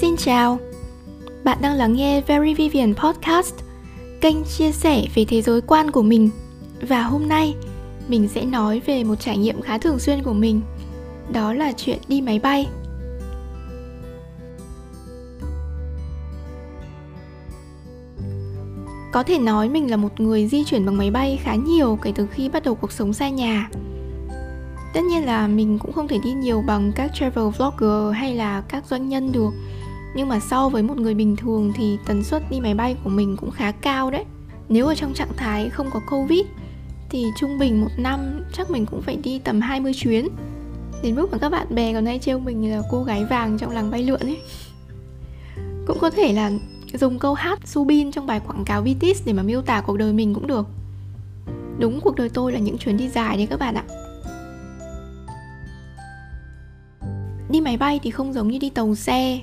Xin chào, bạn đang lắng nghe Very Vivian Podcast, kênh chia sẻ về thế giới quan của mình. Và hôm nay, mình sẽ nói về một trải nghiệm khá thường xuyên của mình, đó là chuyện đi máy bay. Có thể nói mình là một người di chuyển bằng máy bay khá nhiều kể từ khi bắt đầu cuộc sống xa nhà. Tất nhiên là mình cũng không thể đi nhiều bằng các travel vlogger hay là các doanh nhân được nhưng mà so với một người bình thường thì tần suất đi máy bay của mình cũng khá cao đấy. Nếu ở trong trạng thái không có Covid Thì trung bình một năm chắc mình cũng phải đi tầm 20 chuyến. Đến mức mà các bạn bè còn hay trêu mình là cô gái vàng trong làng bay lượn ấy. Cũng có thể là dùng câu hát Subin trong bài quảng cáo Vitis để mà miêu tả cuộc đời mình cũng được. Đúng cuộc đời tôi là những chuyến đi dài đấy các bạn ạ. Đi máy bay thì không giống như đi tàu xe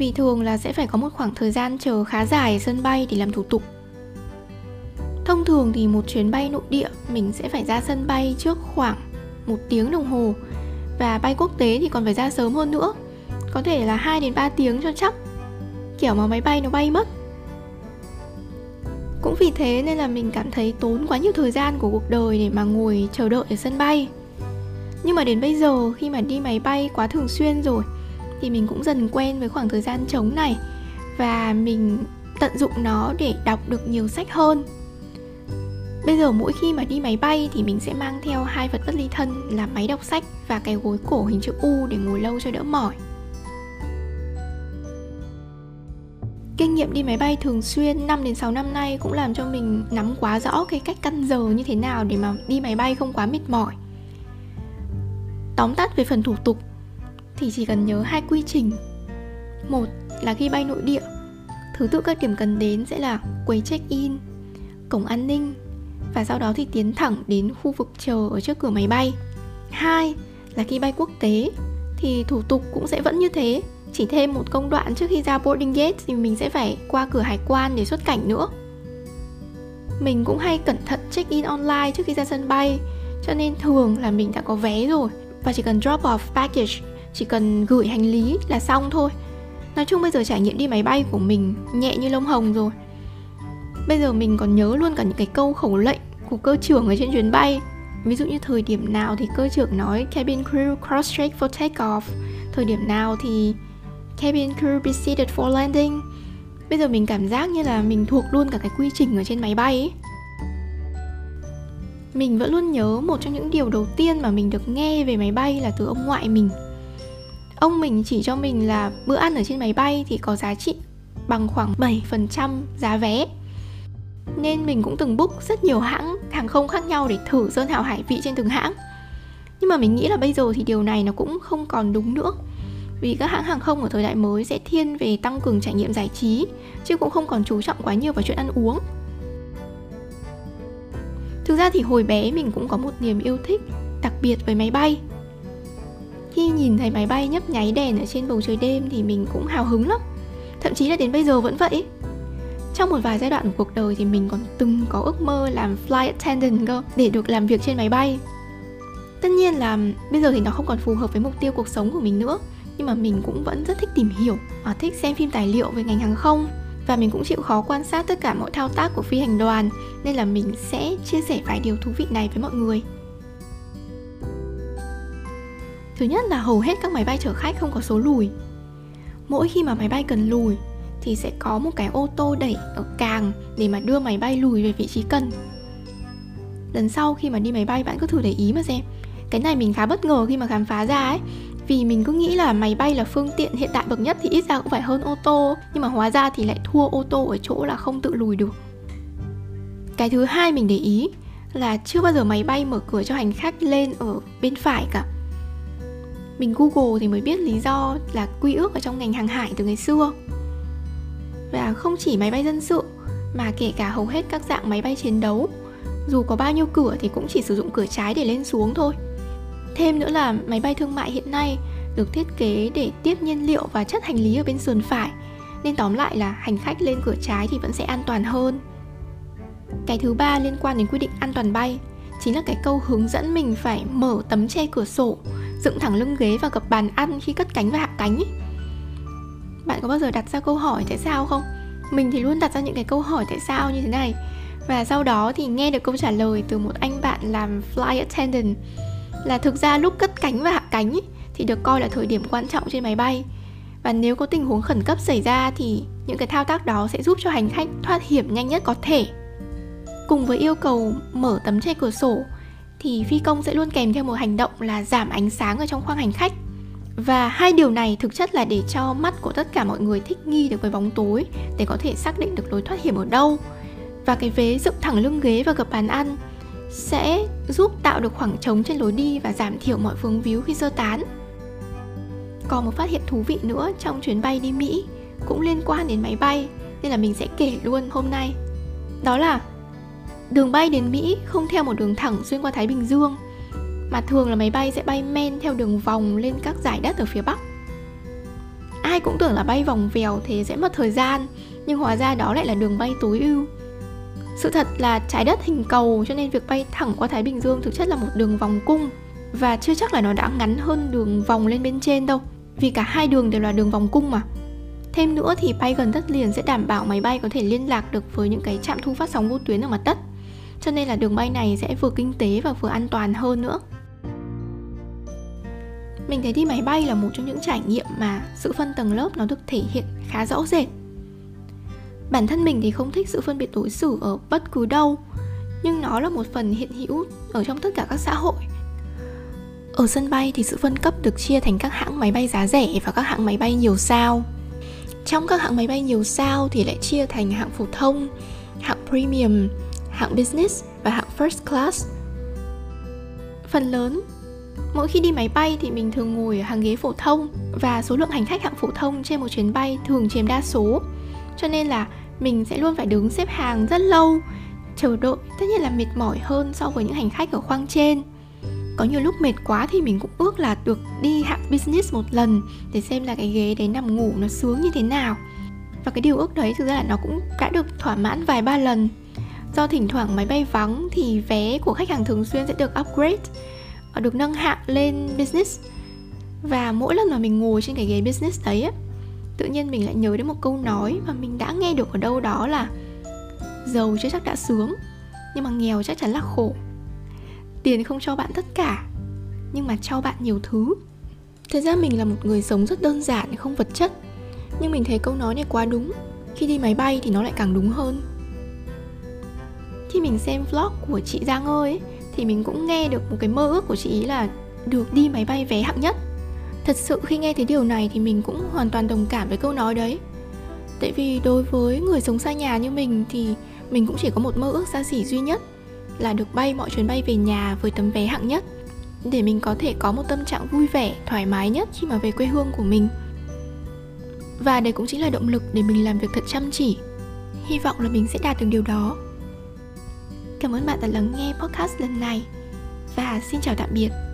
vì thường là sẽ phải có một khoảng thời gian chờ khá dài ở sân bay để làm thủ tục. Thông thường thì một chuyến bay nội địa, mình sẽ phải ra sân bay trước khoảng một tiếng đồng hồ. Và bay quốc tế thì còn phải ra sớm hơn nữa, có thể là 2 đến 3 tiếng cho chắc. Kiểu mà máy bay nó bay mất. Cũng vì thế nên là mình cảm thấy tốn quá nhiều thời gian của cuộc đời để mà ngồi chờ đợi ở sân bay. Nhưng mà đến bây giờ, khi mà đi máy bay quá thường xuyên rồi thì mình cũng dần quen với khoảng thời gian trống này và mình tận dụng nó để đọc được nhiều sách hơn Bây giờ mỗi khi mà đi máy bay thì mình sẽ mang theo hai vật bất ly thân là máy đọc sách và cái gối cổ hình chữ U để ngồi lâu cho đỡ mỏi. Kinh nghiệm đi máy bay thường xuyên 5 đến 6 năm nay cũng làm cho mình nắm quá rõ cái cách căn giờ như thế nào để mà đi máy bay không quá mệt mỏi. Tóm tắt về phần thủ tục thì chỉ cần nhớ hai quy trình. Một là khi bay nội địa, thứ tự các điểm cần đến sẽ là quầy check-in, cổng an ninh và sau đó thì tiến thẳng đến khu vực chờ ở trước cửa máy bay. Hai là khi bay quốc tế thì thủ tục cũng sẽ vẫn như thế, chỉ thêm một công đoạn trước khi ra boarding gate thì mình sẽ phải qua cửa hải quan để xuất cảnh nữa. Mình cũng hay cẩn thận check-in online trước khi ra sân bay, cho nên thường là mình đã có vé rồi và chỉ cần drop off package chỉ cần gửi hành lý là xong thôi. Nói chung bây giờ trải nghiệm đi máy bay của mình nhẹ như lông hồng rồi. Bây giờ mình còn nhớ luôn cả những cái câu khẩu lệnh của cơ trưởng ở trên chuyến bay. Ví dụ như thời điểm nào thì cơ trưởng nói, cabin crew, cross check for take off thời điểm nào thì cabin crew be seated for landing. Bây giờ mình cảm giác như là mình thuộc luôn cả cái quy trình ở trên máy bay ấy. Mình vẫn luôn nhớ một trong những điều đầu tiên mà mình được nghe về máy bay là từ ông ngoại mình ông mình chỉ cho mình là bữa ăn ở trên máy bay thì có giá trị bằng khoảng 7% giá vé. Nên mình cũng từng book rất nhiều hãng hàng không khác nhau để thử sơn hào hải vị trên từng hãng. Nhưng mà mình nghĩ là bây giờ thì điều này nó cũng không còn đúng nữa. Vì các hãng hàng không ở thời đại mới sẽ thiên về tăng cường trải nghiệm giải trí, chứ cũng không còn chú trọng quá nhiều vào chuyện ăn uống. Thực ra thì hồi bé mình cũng có một niềm yêu thích đặc biệt với máy bay. Khi nhìn thấy máy bay nhấp nháy đèn ở trên bầu trời đêm thì mình cũng hào hứng lắm. Thậm chí là đến bây giờ vẫn vậy. Trong một vài giai đoạn của cuộc đời thì mình còn từng có ước mơ làm flight attendant cơ, Để được làm việc trên máy bay. Tất nhiên là bây giờ thì nó không còn phù hợp với mục tiêu cuộc sống của mình nữa, Nhưng mà mình cũng vẫn rất thích tìm hiểu và thích xem phim tài liệu về ngành hàng không. Và mình cũng chịu khó quan sát tất cả mọi thao tác của phi hành đoàn, nên là mình sẽ chia sẻ vài điều thú vị này với mọi người thứ nhất là hầu hết các máy bay chở khách không có số lùi. Mỗi khi mà máy bay cần lùi thì sẽ có một cái ô tô đẩy ở càng để mà đưa máy bay lùi về vị trí cần. Lần sau khi mà đi máy bay, bạn cứ thử để ý mà xem. Cái này mình khá bất ngờ khi mà khám phá ra ấy, vì mình cứ nghĩ là máy bay là phương tiện hiện đại bậc nhất thì ít ra cũng phải hơn ô tô, nhưng mà hóa ra thì lại thua ô tô ở chỗ là không tự lùi được. Cái thứ hai mình để ý là chưa bao giờ máy bay mở cửa cho hành khách lên ở bên phải cả mình google thì mới biết lý do là quy ước ở trong ngành hàng hải từ ngày xưa và không chỉ máy bay dân sự mà kể cả hầu hết các dạng máy bay chiến đấu dù có bao nhiêu cửa thì cũng chỉ sử dụng cửa trái để lên xuống thôi Thêm nữa là máy bay thương mại hiện nay được thiết kế để tiếp nhiên liệu và chất hành lý ở bên sườn phải nên tóm lại là hành khách lên cửa trái thì vẫn sẽ an toàn hơn. Cái thứ ba liên quan đến quy định an toàn bay chính là cái câu hướng dẫn mình phải mở tấm che cửa sổ, dựng thẳng lưng ghế và gập bàn ăn khi cất cánh và hạ cánh. bạn có bao giờ đặt ra câu hỏi tại sao không? Mình thì luôn đặt ra những cái câu hỏi tại sao như thế này. Và sau đó thì nghe được câu trả lời từ một anh bạn làm flight attendant là thực ra lúc cất cánh và hạ cánh ý, thì được coi là thời điểm quan trọng trên máy bay. Và nếu có tình huống khẩn cấp xảy ra thì những cái thao tác đó sẽ giúp cho hành khách thoát hiểm nhanh nhất có thể. Cùng với yêu cầu mở tấm che cửa sổ thì phi công sẽ luôn kèm theo một hành động là giảm ánh sáng ở trong khoang hành khách và hai điều này thực chất là để cho mắt của tất cả mọi người thích nghi được với bóng tối, để có thể xác định được lối thoát hiểm ở đâu và cái vế dựng thẳng lưng ghế và gập bàn ăn sẽ giúp tạo được khoảng trống trên lối đi và giảm thiểu mọi vướng víu khi sơ tán. Còn một phát hiện thú vị nữa trong chuyến bay đi Mỹ cũng liên quan đến máy bay, nên là mình sẽ kể luôn hôm nay. Đó là đường bay đến Mỹ không theo một đường thẳng xuyên qua Thái Bình Dương mà thường là máy bay sẽ bay men theo đường vòng lên các giải đất ở phía Bắc. Ai cũng tưởng là bay vòng vèo thế sẽ mất thời gian, nhưng hóa ra đó lại là đường bay tối ưu. Sự thật là trái đất hình cầu cho nên việc bay thẳng qua Thái Bình Dương thực chất là một đường vòng cung và chưa chắc là nó đã ngắn hơn đường vòng lên bên trên đâu vì cả hai đường đều là đường vòng cung mà. Thêm nữa thì bay gần đất liền sẽ đảm bảo máy bay có thể liên lạc được với những cái trạm thu phát sóng vô tuyến ở mặt đất. Cho nên là đường bay này sẽ vừa kinh tế và vừa an toàn hơn nữa. Mình thấy đi máy bay là một trong những trải nghiệm mà sự phân tầng lớp nó được thể hiện khá rõ rệt. Bản thân mình thì không thích sự phân biệt đối xử ở bất cứ đâu, nhưng nó là một phần hiện hữu ở trong tất cả các xã hội. Ở sân bay thì sự phân cấp được chia thành các hãng máy bay giá rẻ và các hãng máy bay nhiều sao. Trong các hãng máy bay nhiều sao thì lại chia thành hạng phổ thông, hạng premium hạng business và hạng first class. Phần lớn, mỗi khi đi máy bay thì mình thường ngồi ở hàng ghế phổ thông và số lượng hành khách hạng phổ thông trên một chuyến bay thường chiếm đa số. Cho nên là mình sẽ luôn phải đứng xếp hàng rất lâu, chờ đợi, tất nhiên là mệt mỏi hơn so với những hành khách ở khoang trên. Có nhiều lúc mệt quá thì mình cũng ước là được đi hạng business một lần để xem là cái ghế đấy nằm ngủ nó sướng như thế nào. Và cái điều ước đấy thực ra là nó cũng đã được thỏa mãn vài ba lần do thỉnh thoảng máy bay vắng thì vé của khách hàng thường xuyên sẽ được upgrade ờ, được nâng hạng lên business. Và mỗi lần mà mình ngồi trên cái ghế business đấy á, tự nhiên mình lại nhớ đến một câu nói mà mình đã nghe được ở đâu đó là giàu chưa chắc đã sướng, nhưng mà nghèo chắc chắn là khổ. Tiền không cho bạn tất cả, nhưng mà cho bạn nhiều thứ. Thật ra mình là một người sống rất đơn giản, không vật chất. Nhưng mình thấy câu nói này quá đúng. Khi đi máy bay thì nó lại càng đúng hơn khi mình xem vlog của chị Giang ơi ấy, thì mình cũng nghe được một cái mơ ước của chị ý là được đi máy bay vé hạng nhất. Thật sự khi nghe thấy điều này thì mình cũng hoàn toàn đồng cảm với câu nói đấy. Tại vì đối với người sống xa nhà như mình thì mình cũng chỉ có một mơ ước xa xỉ duy nhất là được bay mọi chuyến bay về nhà với tấm vé hạng nhất để mình có thể có một tâm trạng vui vẻ thoải mái nhất khi mà về quê hương của mình. Và đây cũng chính là động lực để mình làm việc thật chăm chỉ. Hy vọng là mình sẽ đạt được điều đó cảm ơn bạn đã lắng nghe podcast lần này. Và xin chào tạm biệt.